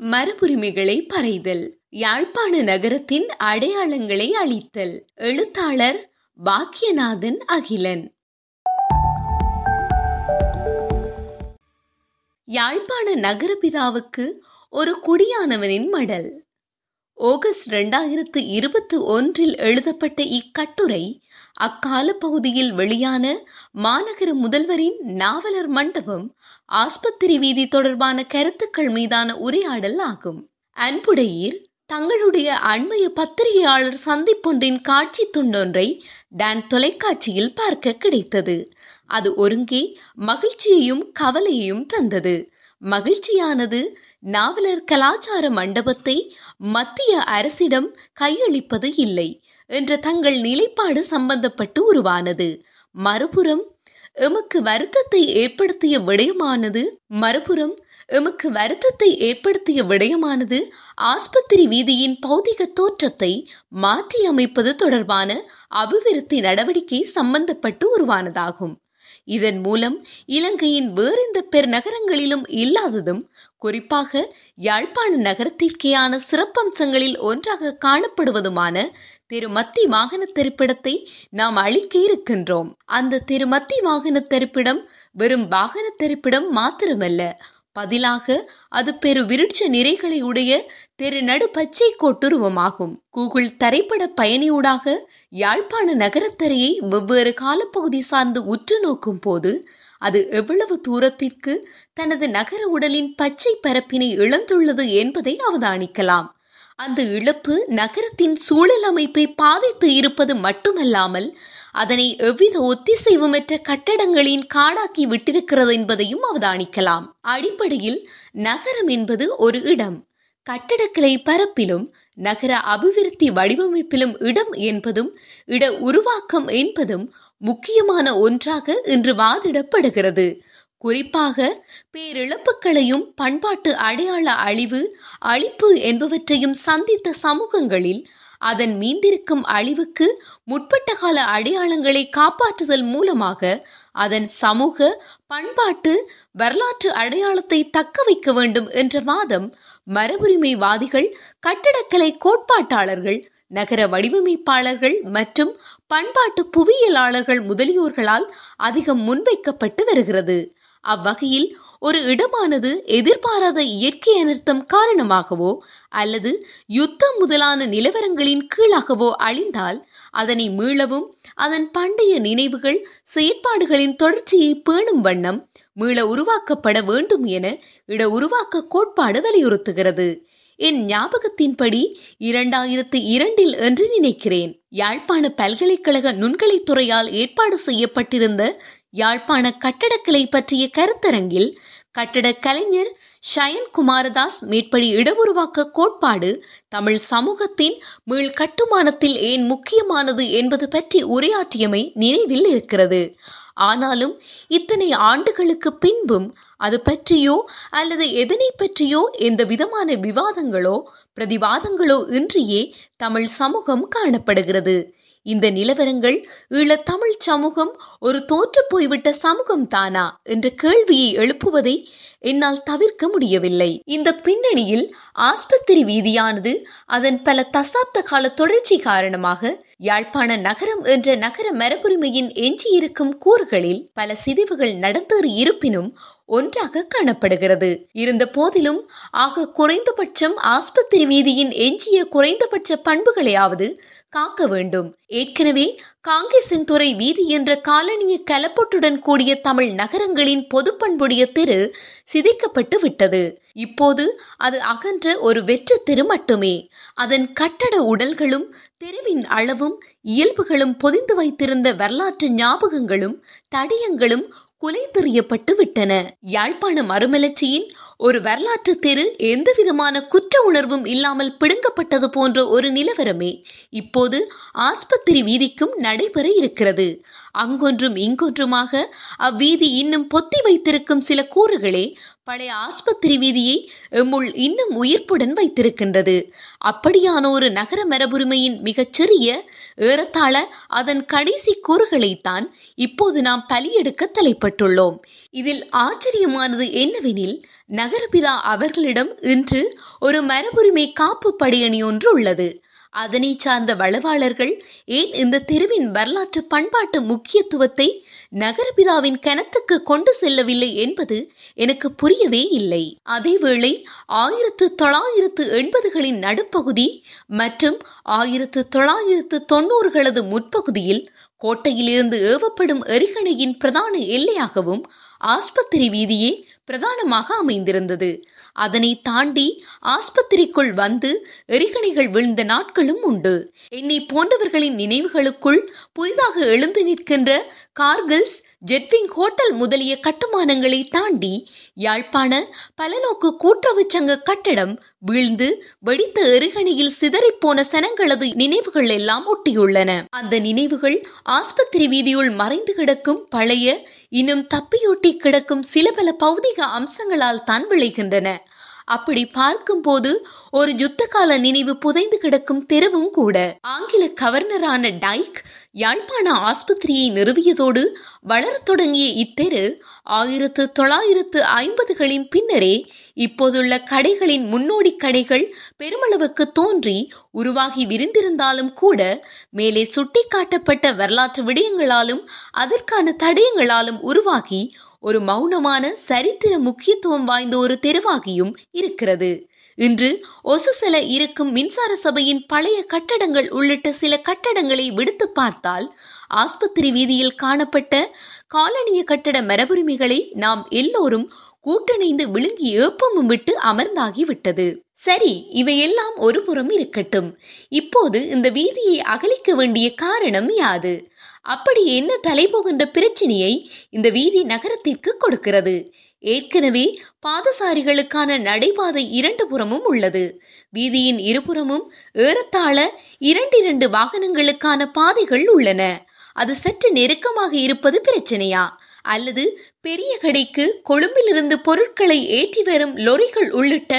மரபுரிமைகளை பறைதல். யாழ்ப்பாண நகரத்தின் அடையாளங்களை அளித்தல் எழுத்தாளர் பாக்கியநாதன் அகிலன். யாழ்ப்பாண நகரபிதாவுக்கு ஒரு குடியானவனின் மடல். ஆகஸ்ட் இரண்டாயிரத்து இருபத்தி ஒன்றில் எழுதப்பட்ட இக்கட்டுரை அக்கால பகுதியில் வெளியான மாநகர முதல்வரின் நாவலர் மண்டபம் ஆஸ்பத்திரி வீதி தொடர்பான கருத்துக்கள் மீதான உரையாடல் ஆகும். அன்புடையீர் தங்களுடைய அண்மைய பத்திரிகையாளர் சந்திப்பொன்றின் காட்சி துண்டொன்றை டான் தொலைக்காட்சியில் பார்க்க கிடைத்தது. அது ஒருங்கே மகிழ்ச்சியையும் கவலையையும் தந்தது. மகிழ்ச்சியானது நாவலர் கலாச்சார மண்டபத்தை மத்திய அரசிடம் கையளிப்பது இல்லை. என்ற தங்கள் நிலைப்பாடு சம்பந்தப்பட்டு உருவானது. மறுபுறம் எமக்கு வருத்தத்தை ஏற்படுத்திய விடயமானது மறுபுறம் எமக்கு வருத்தத்தை ஏற்படுத்திய விடயமானது ஆஸ்பத்திரி வீதியின் பௌதிக தோற்றத்தை மாற்றி அமைப்பது தொடர்பான அபிவிருத்தி நடவடிக்கை சம்பந்தப்பட்டு உருவானதாகும். இதன் மூலம் இலங்கையின் வேறெந்த பெருநகரங்களிலும் இல்லாததும் குறிப்பாக யாழ்ப்பாண நகரத்திற்கேயான சிறப்பம்சங்களில் ஒன்றாக காணப்படுவதுமான திருமத்தி வாகன திரைப்படத்தை நாம் அளிக்க இருக்கின்றோம் அந்த திருமத்தி வாகன திரைப்படம் வெறும் வாகன திரைப்படம் மாத்திரமல்ல. பதிலாக அது பெரு விருட்ச நிறைகளை உடைய தெரு நடு பச்சை கோட்டுருவமாகும் கூகுள் திரைப்பட பயணியூடாக யாழ்ப்பாண நகரத்தரையை வெவ்வேறு காலப்பகுதி சார்ந்து உற்று நோக்கும் போது அது எவ்வளவு தூரத்திற்கு தனது நகர உடலின் பச்சை பரப்பினை இழந்துள்ளது என்பதை அவதானிக்கலாம். அந்த இழப்பு நகரத்தின் சூழல் அமைப்பை பாதித்து இருப்பது மட்டுமல்லாமல் அதனை எவ்வித ஒத்திசைவுமற்ற கட்டடங்களின் காடாக்கி விட்டிருக்கிறது என்பதையும் அவதானிக்கலாம். அடிப்படையில் நகரம் என்பது ஒரு இடம். கட்டடக்கலை பரப்பிலும் நகர அபிவிருத்தி வடிவமைப்பிலும் இடம் என்பதும் இட உருவாக்கம் என்பதும் முக்கியமான ஒன்றாக இன்று வாதிடப்படுகிறது. குறிப்பாக பேரிழப்புகளையும் பண்பாட்டு அடையாள அழிவு அழிப்பு என்பவற்றையும் சந்தித்த சமூகங்களில் அதன் மீந்திருக்கும் அழிவுக்கு முற்பட்ட கால அடையாளங்களை காப்பாற்றுதல் மூலமாக அதன் சமூக பண்பாட்டு வரலாற்று அடையாளத்தை தக்க வைக்க வேண்டும் என்ற வாதம் மரபுரிமைவாதிகள் கட்டடக்கலை கோட்பாட்டாளர்கள் நகர வடிவமைப்பாளர்கள் மற்றும் பண்பாட்டு புவியியலாளர்கள் முதலியோர்களால் அதிகம் முன்வைக்கப்பட்டு வருகிறது. அவ்வகையில் ஒரு இடமானது எதிர்பாராத இயற்கை அனர்த்தம் காரணமாகவோ அல்லது யுத்தம் முதலான நிலவரங்களின் கீழாகவோ அழிந்தால் அதனை மீளவும் அதன் பண்டைய நினைவுகள் செயற்பாடுகளின் தொடர்ச்சியை பேணும் வண்ணம் மீள உருவாக்கப்பட வேண்டும் என இட உருவாக்க கோட்பாடு வலியுறுத்துகிறது. என் ஞாபகத்தின்படி இரண்டாயிரத்து இரண்டில் என்று நினைக்கிறேன். யாழ்ப்பாண பல்கலைக்கழக நுண்கலைத்துறையால் ஏற்பாடு செய்யப்பட்டிருந்த யாழ்ப்பாண கட்டடக்கலை பற்றிய கருத்தரங்கில் கட்டடக் கலைஞர் ஷயன் குமாரதாஸ் மேற்படி இடவுருவாக்க கோட்பாடு தமிழ் சமூகத்தின் மீள் கட்டுமானத்தில் ஏன் முக்கியமானது என்பது பற்றி உரையாற்றியமை நினைவில் இருக்கிறது. ஆனாலும் இத்தனை ஆண்டுகளுக்கு பின்பும் அது பற்றியோ அல்லது எதனை பற்றியோ எந்த விதமான விவாதங்களோ பிரதிவாதங்களோ இன்றியே தமிழ் சமூகம் காணப்படுகிறது. இந்த நிலவரங்கள் ஈழத்தமிழ் சமூகம் ஒரு தோற்று போய்விட்ட சமூகம் தானா என்ற கேள்வியை எழுப்புவதை என்னால் தவிர்க்க முடியவில்லை. இந்த பின்னணியில் ஆஸ்பத்திரி வீதியானது அதன் பல தசாப்த கால தொடர்ச்சி காரணமாக யாழ்ப்பாண நகரம் என்ற நகர மரபுரிமையின் எஞ்சியிருக்கும் கூறுகளில் பல சிதைவுகள் நடந்தேறி இருப்பினும் ஒன்றாக காணப்படுகிறது. இருந்த போதிலும் ஆக குறைந்தபட்சம் ஆஸ்பத்திரி வீதியின் எஞ்சிய குறைந்தபட்ச பண்புகளையாவது காக்க வேண்டும். ஏற்கனவே காங்கேசன் துறை வீதி என்ற காலனிய கலப்பொட்டுடன் கூடிய தமிழ் நகரங்களின் பொதுப்பண்புடைய தெரு சிதைக்கப்பட்டு விட்டது. இப்போது அது அகன்ற ஒரு வெற்று தெரு மட்டுமே. அதன் கட்டட உடல்களும் தெருவின் அளவும் இயல்புகளும் பொதிந்து வைத்திருந்த வரலாற்று ஞாபகங்களும் தடயங்களும் குலை தெறியப்பட்டு விட்டன. யாழ்ப்பாண மறுமலர்ச்சியின் ஒரு வரலாற்று தெரு எந்த விதமான குற்ற உணர்வும் இல்லாமல் பிடுங்கப்பட்டது போன்ற ஒரு நிலவரமே இப்போது ஆஸ்பத்திரி வீதிக்கும் நடைபெற இருக்கிறது. அங்கொன்றும் இங்கொன்றுமாக அவ்வீதி இன்னும் பொத்தி வைத்திருக்கும் சில கூறுகளே பழைய ஆஸ்பத்திரி வீதியை எம்முள் இன்னும் உயிர்ப்புடன் வைத்திருக்கின்றது. அப்படியான ஒரு நகர மரபுரிமையின் மிகச்சிறிய ஏறத்தாழ அதன் கடைசி கூறுகளைத்தான் இப்போது நாம் பலியெடுக்க தலைப்பட்டுள்ளோம். இதில் ஆச்சரியமானது என்னவெனில் நகரபிதா அவர்களிடம் இன்று ஒரு மரபுரிமை காப்பு படையணி ஒன்று உள்ளது. அதனை சார்ந்த வளவாளர்கள் ஏன் இந்த தெருவின் வரலாற்று பண்பாட்டு முக்கியத்துவத்தை நகரபிதாவின் கணத்துக்கு கொண்டு செல்லவில்லை என்பது எனக்கு புரியவே இல்லை. அதேவேளை ஆயிரத்து தொள்ளாயிரத்து எண்பதுகளின் நடுப்பகுதி மற்றும் ஆயிரத்து தொள்ளாயிரத்து தொண்ணூறுகளது முற்பகுதியில் கோட்டையிலிருந்து ஏவப்படும் எரிகணையின் பிரதான எல்லையாகவும் ஆஸ்பத்திரி வீதியே பிரதானமாக அமைந்திருந்தது. அதனை தாண்டி ஆஸ்பத்திரிக்குள் வந்து எரிகணைகள் விழுந்த நாட்களும் உண்டு. என்னை போன்றவர்களின் நினைவுகளுக்குள் புதிதாக எழுந்து நிற்கின்ற கார்கில்ஸ் ஜெட்விங் ஹோட்டல் முதலிய கட்டுமானங்களை தாண்டி யாழ்ப்பாண பலநோக்கு கூட்டுறவு சங்க கட்டடம் வீழ்ந்து வெடித்த எருகணியில் சிதறிப்போன சனங்களது நினைவுகள் எல்லாம் ஒட்டியுள்ளன. அந்த நினைவுகள் ஆஸ்பத்திரி வீதியுள் மறைந்து கிடக்கும் பழைய இன்னும் தப்பியொட்டி கிடக்கும் சில பல பௌதிக அம்சங்களால் தான் விளைகின்றன. அப்படி பார்க்கும்போது ஒரு யுத்தகால நினைவு புதைந்து கிடக்கும் தெருவும் கூட. ஆங்கில கவர்னரான டைக் யாழ்ப்பாண ஆஸ்பத்திரியை நிறுவியதோடு வளரத் தொடங்கிய இத்தெரு ஆயிரத்து தொள்ளாயிரத்து ஐம்பதுகளின் பின்னரே இப்போதுள்ள கடைகளின் முன்னோடி கடைகள் பெருமளவுக்கு தோன்றி உருவாகி விரிந்திருந்தாலும் கூட மேலே சுட்டிக்காட்டப்பட்ட வரலாற்று விடயங்களாலும் அதற்கான தடயங்களாலும் உருவாகி ஒரு மௌனமான சரித்திர முக்கியத்துவம் வாய்ந்த ஒரு தெருவாகியும் இருக்கிறது. இன்று ஒசுசல இருக்கும் மின்சார சபையின் பழைய கட்டடங்கள் உள்ளிட்ட சில கட்டடங்களை விடுத்து பார்த்தால் ஆஸ்பத்திரி வீதியில் காணப்பட்ட காலனிய கட்டட மரபுரிமைகளை நாம் எல்லோரும் கூட்டணைந்து விழுங்கி ஏப்பமும் விட்டு அமர்ந்தாகிவிட்டது. சரி இவையெல்லாம் ஒரு புறம் இருக்கட்டும். இப்போது இந்த வீதியை அகலிக்க வேண்டிய காரணம் யாது? அப்படி என்ன தலைபோகின்ற பிரச்சனையை இந்த வீதி நகரத்திற்கு கொடுக்கிறது? ஏற்கனவே பாதசாரிகளுக்கான நடைபாதை இரண்டு புறமும் உள்ளது. வீதியின் இருபுறமும் ஏறத்தாழ இரண்டிரண்டு வாகனங்களுக்கான பாதைகள் உள்ளன. அது சற்று நெருக்கமாக இருப்பது பிரச்சனையா? அல்லது பெரிய கடைக்கு கொழும்பிலிருந்து பொருட்களை ஏற்றி வரும் லொரிகள் உள்ளிட்ட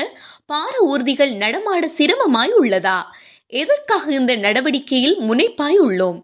பார ஊர்திகள் நடமாட சிரமமாய் உள்ளதா? எதற்காக இந்த நடவடிக்கையில் முனைப்பாய் உள்ளோம்?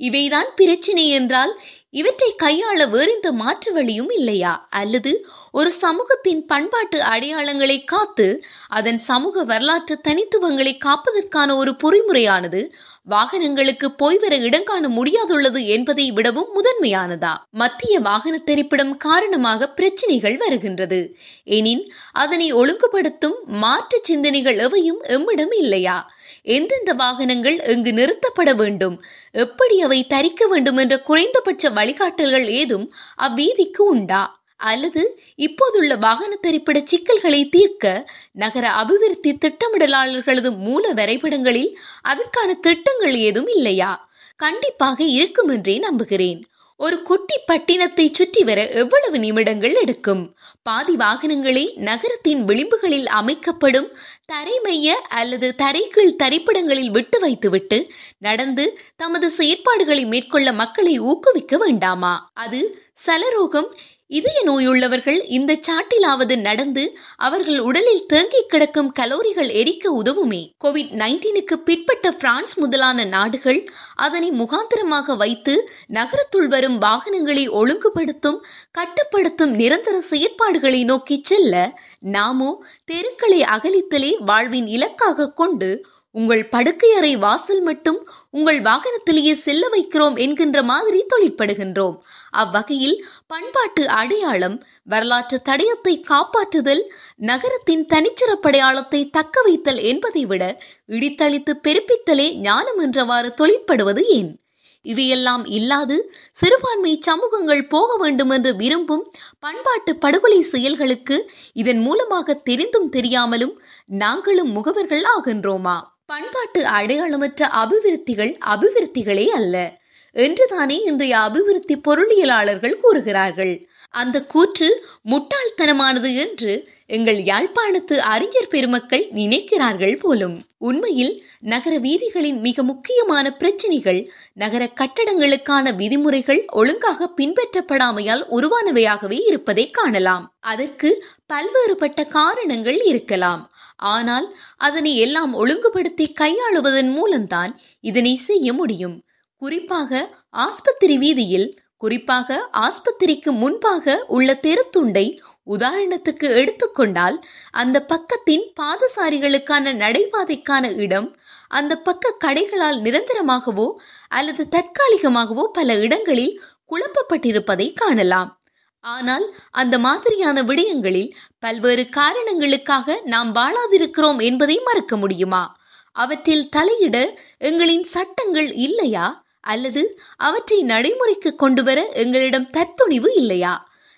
இவைதான் பிரச்சினை என்றால் இவற்றை கையாள வேறெந்த மாற்று வழியும் இல்லையா? அல்லது ஒரு சமூகத்தின் பண்பாட்டு அடையாளங்களை காத்து அதன் சமூக வரலாற்று தனித்துவங்களை காப்பதற்கான ஒரு பொறிமுறையானது வாகனங்களுக்கு போய் வர இடங்காண முடியாதுள்ளது என்பதை விடவும் முதன்மையானதா? மத்திய வாகன தெரிப்பிடம் காரணமாக பிரச்சினைகள் வருகின்றது. எனின் அதனை ஒழுங்குபடுத்தும் மாற்று சிந்தனைகள் எவையும் எம்மிடம் இல்லையா? எந்தெந்த வாகனங்கள் எங்கு நிறுத்தப்பட வேண்டும்? எப்படி அவை தரிக்க வேண்டும் என்ற குறைந்தபட்ச வழிகாட்டல்கள் ஏதும் அவ்வீதிக்கு உண்டா? அல்லது இப்போதுள்ள வாகன தரிப்பிட சிக்கல்களை தீர்க்க நகர அபிவிருத்தி திட்டமிடலாளர்களது மூல வரைபடங்களில் அதற்கான திட்டங்கள் ஏதும் இல்லையா? கண்டிப்பாக இருக்கும் என்றே நம்புகிறேன். ஒரு குட்டி பட்டினத்தை சுற்றி வர எவ்வளவு நிமிடங்கள் எடுக்கும்? பாதி வாகனங்களே நகரத்தின் விளிம்புகளில் அமைக்கப்படும் தரைமைய அல்லது தரைகீழ் தரிப்பிடங்களில் விட்டு வைத்துவிட்டு நடந்து தமது செயற்பாடுகளை மேற்கொள்ள மக்களை ஊக்குவிக்க வேண்டாமா? அது சலரோகம் இதய நோயுள்ளவர்கள் இந்த சாட்டிலாவது நடந்து அவர்கள் உடலில் தேங்கி கிடக்கும் கலோரிகள் எரிக்க உதவுமே. கோவிட் நைன்டீனுக்கு பிற்பட்ட பிரான்ஸ் முதலான நாடுகள் அதனை முகாந்திரமாக வைத்து நகரத்துள் வரும் வாகனங்களை ஒழுங்குபடுத்தும் கட்டுப்படுத்தும் நிரந்தர செயற்பாடுகளை நோக்கி செல்ல நாமோ தெருக்களை அகலித்தலே வாழ்வின் இலக்காக கொண்டு உங்கள் படுக்கையறை வாசல் மட்டும் உங்கள் வாகனத்திலேயே செல்ல வைக்கிறோம் என்கின்ற மாதிரி தொழிற்படுகின்றோம். அவ்வகையில் பண்பாட்டு அடையாளம் வரலாற்று தடயத்தை காப்பாற்றுதல் நகரத்தின் தனிச்சிறப்படையாளத்தை தக்க வைத்தல் என்பதை விட இடித்தளித்து பெருப்பித்தலே ஞானம் என்றவாறு தொழிற்படுவது ஏன்? இவையெல்லாம் இல்லாது சிறுபான்மை சமூகங்கள் போக வேண்டும் என்று விரும்பும் பண்பாட்டு படுகொலை செயல்களுக்கு இதன் மூலமாக தெரிந்தும் தெரியாமலும் நாங்களும் முகவர்கள் ஆகின்றோமா? பண்பாட்டு அடையாளமற்ற அபிவிருத்திகள் அபிவிருத்திகளே அல்ல. என்றுதானே இன்றைய அபிவிருத்தி பொருளியலாளர்கள் கூறுகிறார்கள். அந்த கூற்று முட்டாள்தனமானது என்று எங்கள் யாழ்ப்பாணத்து அறிஞர் பெருமக்கள் நினைக்கிறார்கள் போலும். உண்மையில் நகர வீதிகளின் மிக முக்கியமான பிரச்சினைகள் நகர கட்டடங்களுக்கான விதிமுறைகள் ஒழுங்காக பின்பற்றப்படாமையால் உருவானவையாகவே இருப்பதை காணலாம். அதற்கு பல்வேறுபட்ட காரணங்கள் இருக்கலாம். ஆனால் அதனை எல்லாம் ஒழுங்குபடுத்தி கையாளுவதன் மூலம்தான் இதனை செய்ய முடியும். குறிப்பாக ஆஸ்பத்திரி வீதியில் குறிப்பாக ஆஸ்பத்திரிக்கு முன்பாக உள்ள தெருத்துண்டை உதாரணத்துக்கு எடுத்துக்கொண்டால் அந்த பக்கத்தின் பாதசாரிகளுக்கான நடைபாதைக்கான இடம் அந்த பக்க கடைகளால் நிரந்தரமாகவோ அல்லது தற்காலிகமாகவோ பல இடங்களில் குழப்பப்பட்டிருப்பதை காணலாம். ஆனால் அந்த மாதிரியான விடயங்களில் பல்வேறு காரணங்களுக்காக நாம் வாழாதிருக்கிறோம் என்பதை மறக்க முடியுமா? அவற்றில் தலையிட எங்களின் சட்டங்கள் இல்லையா? அல்லது அவற்றை நடைமுறைக்கு கொண்டுவர எங்களிடம் தத்துணிவு இல்லையா?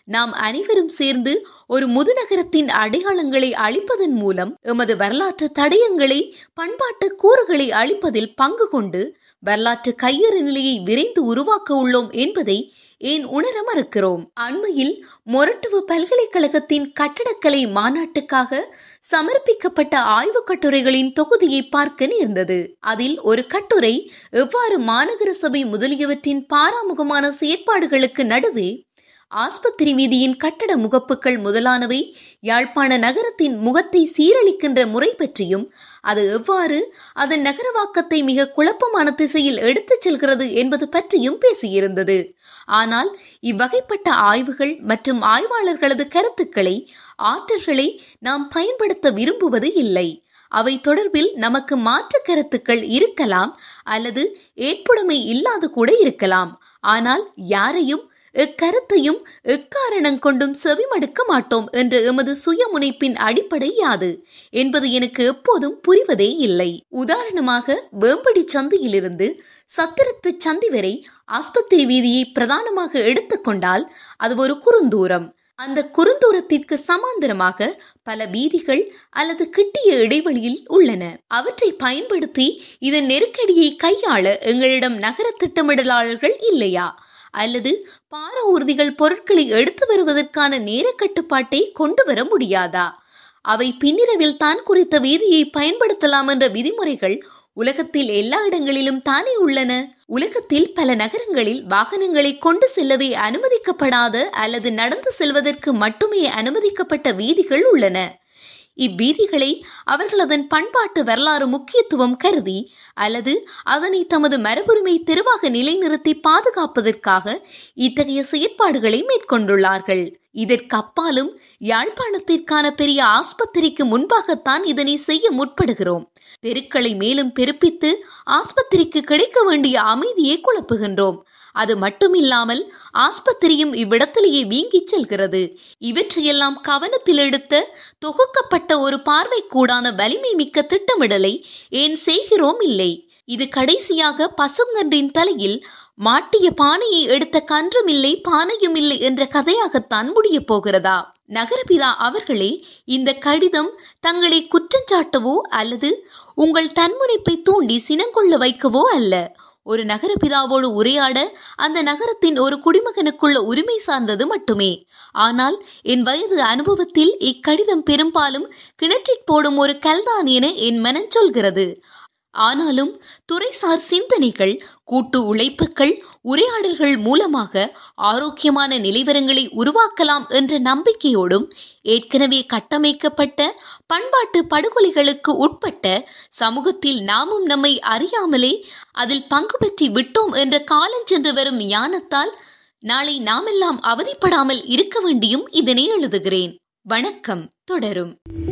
நாம் அனைவரும் சேர்ந்து ஒரு முதுநகரத்தின் அடையாளங்களை அழிப்பதன் மூலம் எமது வரலாற்று தடயங்களை பண்பாட்டு கூறுகளை அழிப்பதில் பங்கு கொண்டு வரலாற்று கையறு நிலையை விரைந்து உருவாக்க உள்ளோம் என்பதை ஏன் உணர மறுக்கிறோம்? அண்மையில் மொரட்டுவ பல்கலைக்கழகத்தின் கட்டடக்கலை மாநாட்டுக்காக சமர்ப்பிக்கப்பட்ட ஆய்வு கட்டுரைகளின் தொகுதியை பார்க்க நேர்ந்தது. அதில் ஒரு கட்டுரை எவ்வாறு மாநகர சபை முதலியவற்றின் பாராமுகமான செயற்பாடுகளுக்கு நடுவே ஆஸ்பத்திரி வீதியின் கட்டட முகப்புகள் முதலானவை யாழ்ப்பாண நகரத்தின் முகத்தை சீரழிக்கின்ற முறை பற்றியும் அது எவ்வாறு அதன் நகரவாக்கத்தை மிக குழப்பமான திசையில் எடுத்துச் செல்கிறது என்பது பற்றியும் பேசியிருந்தது. ஆனால் இவ்வகைப்பட்ட ஆய்வுகள் மற்றும் ஆய்வாளர்களது கருத்துக்களை ஆற்றல்களை நாம் பயன்படுத்த விரும்புவது இல்லை. அவை தொடர்பில் நமக்கு மாற்று கருத்துக்கள் இருக்கலாம் அல்லது ஏற்புடைமை இல்லாது கூட இருக்கலாம். ஆனால் யாரையும் இக்கருத்தையும் எக்காரணம் கொண்டும் செவிமடுக்க மாட்டோம் என்ற எமது சுயமுனைப்பின் அடிப்படை யாது. என்பது எனக்கு எப்போதும் புரிவதே இல்லை. உதாரணமாக வேம்படி சந்தையிலிருந்து சத்திரத்து சந்தி வரை ஆஸ்பத்திரி வீதியை பிரதானமாக எடுத்துக்கொண்டால் அது ஒரு குறுந்தூரம். அந்த குறுந்தூரத்திற்கு சமாந்தரமாக பல வீதிகள் அல்லது கிட்டிய இடைவெளியில் உள்ளன. அவற்றை பயன்படுத்தி இதன் நெருக்கடியை கையாள எங்களிடம் நகர திட்டமிடலாளர்கள் இல்லையா? அல்லது பார ஊர்திகள் பொருட்களை எடுத்து வருவதற்கான நேர கட்டுப்பாட்டை கொண்டு வர முடியாதா? அவை பின்னிரவில் தான் குறித்த வீதியை பயன்படுத்தலாம் என்ற விதிமுறைகள் உலகத்தில் எல்லா இடங்களிலும் தானே உள்ளன? உலகத்தில் பல நகரங்களில் வாகனங்களை கொண்டு செல்லவே அனுமதிக்கப்படாத அல்லது நடந்து செல்வதற்கு மட்டுமே அனுமதிக்கப்பட்ட வீதிகள் உள்ளன. இவ்வீதிகளை அவர்கள் அதன் பண்பாட்டு வரலாறு முக்கியத்துவம் கருதி அல்லது அதனை தமது மரபுரிமை தெருவாக நிலைநிறுத்தி பாதுகாப்பதற்காக இத்தகைய செயற்பாடுகளை மேற்கொண்டுள்ளார்கள். இதற்கப்பாலும் யாழ்ப்பாணத்திற்கான பெரிய ஆஸ்பத்திரிக்கு முன்பாகத்தான் இதனை செய்ய முற்படுகிறோம். தெருக்களை மேலும் பெருப்பித்து ஆஸ்பத்திரிக்கு கிடைக்க வேண்டிய அமைதியை குழப்புகின்றோம். அது மட்டுமில்லாமல் ஆஸ்பத்திரியும் இவ்விடத்திலேயே வீங்கிச் செல்கிறது. இவற்றையெல்லாம் கவனத்தில் எடுத்த தொகுக்கப்பட்ட ஒரு பார்வை கூடான வலிமை மிக்க திட்டமிடலை ஏன் செய்கிறோம் இல்லை. இது கடைசியாக பசுங்கன்றின் தலையில் மாட்டிய பானையை எடுத்த கன்றும் இல்லை பானையும் இல்லை என்ற கதையாகத்தான் முடியப் போகிறதா? நகரபிதா அவர்களே இந்த கடிதம் தங்களை குற்றஞ்சாட்டவோ அல்லது உங்கள் தன்முனைப்பை தூண்டி சினங்கொள்ள வைக்கவோ அல்ல. ஒரு நகரபிதாவோடு உரையாட அந்த நகரத்தின் ஒரு குடிமகனுக்குள்ள உரிமை சார்ந்தது மட்டுமே. ஆனால் என் வயது அனுபவத்தில் இக்கடிதம் பெரும்பாலும் கிணற்றிற் போடும் ஒரு கல்தான் என என் மனம் சொல்கிறது. ஆனாலும் துறைசார் சிந்தனைகள் கூட்டு உழைப்புகள் உரையாடல்கள் மூலமாக ஆரோக்கியமான நிலைவரங்களை உருவாக்கலாம் என்ற நம்பிக்கையோடும் ஏற்கனவே கட்டமைக்கப்பட்ட பண்பாட்டு படுகொலைகளுக்கு உட்பட்ட சமூகத்தில் நாமும் நம்மை அறியாமலே அதில் பங்கு பெற்றி விட்டோம் என்ற காலஞ்சென்று வரும் ஞானத்தால் நாளை நாமெல்லாம் அவதிப்படாமல் இருக்க வேண்டியும் இதனை எழுதுகிறேன். வணக்கம். தொடரும்.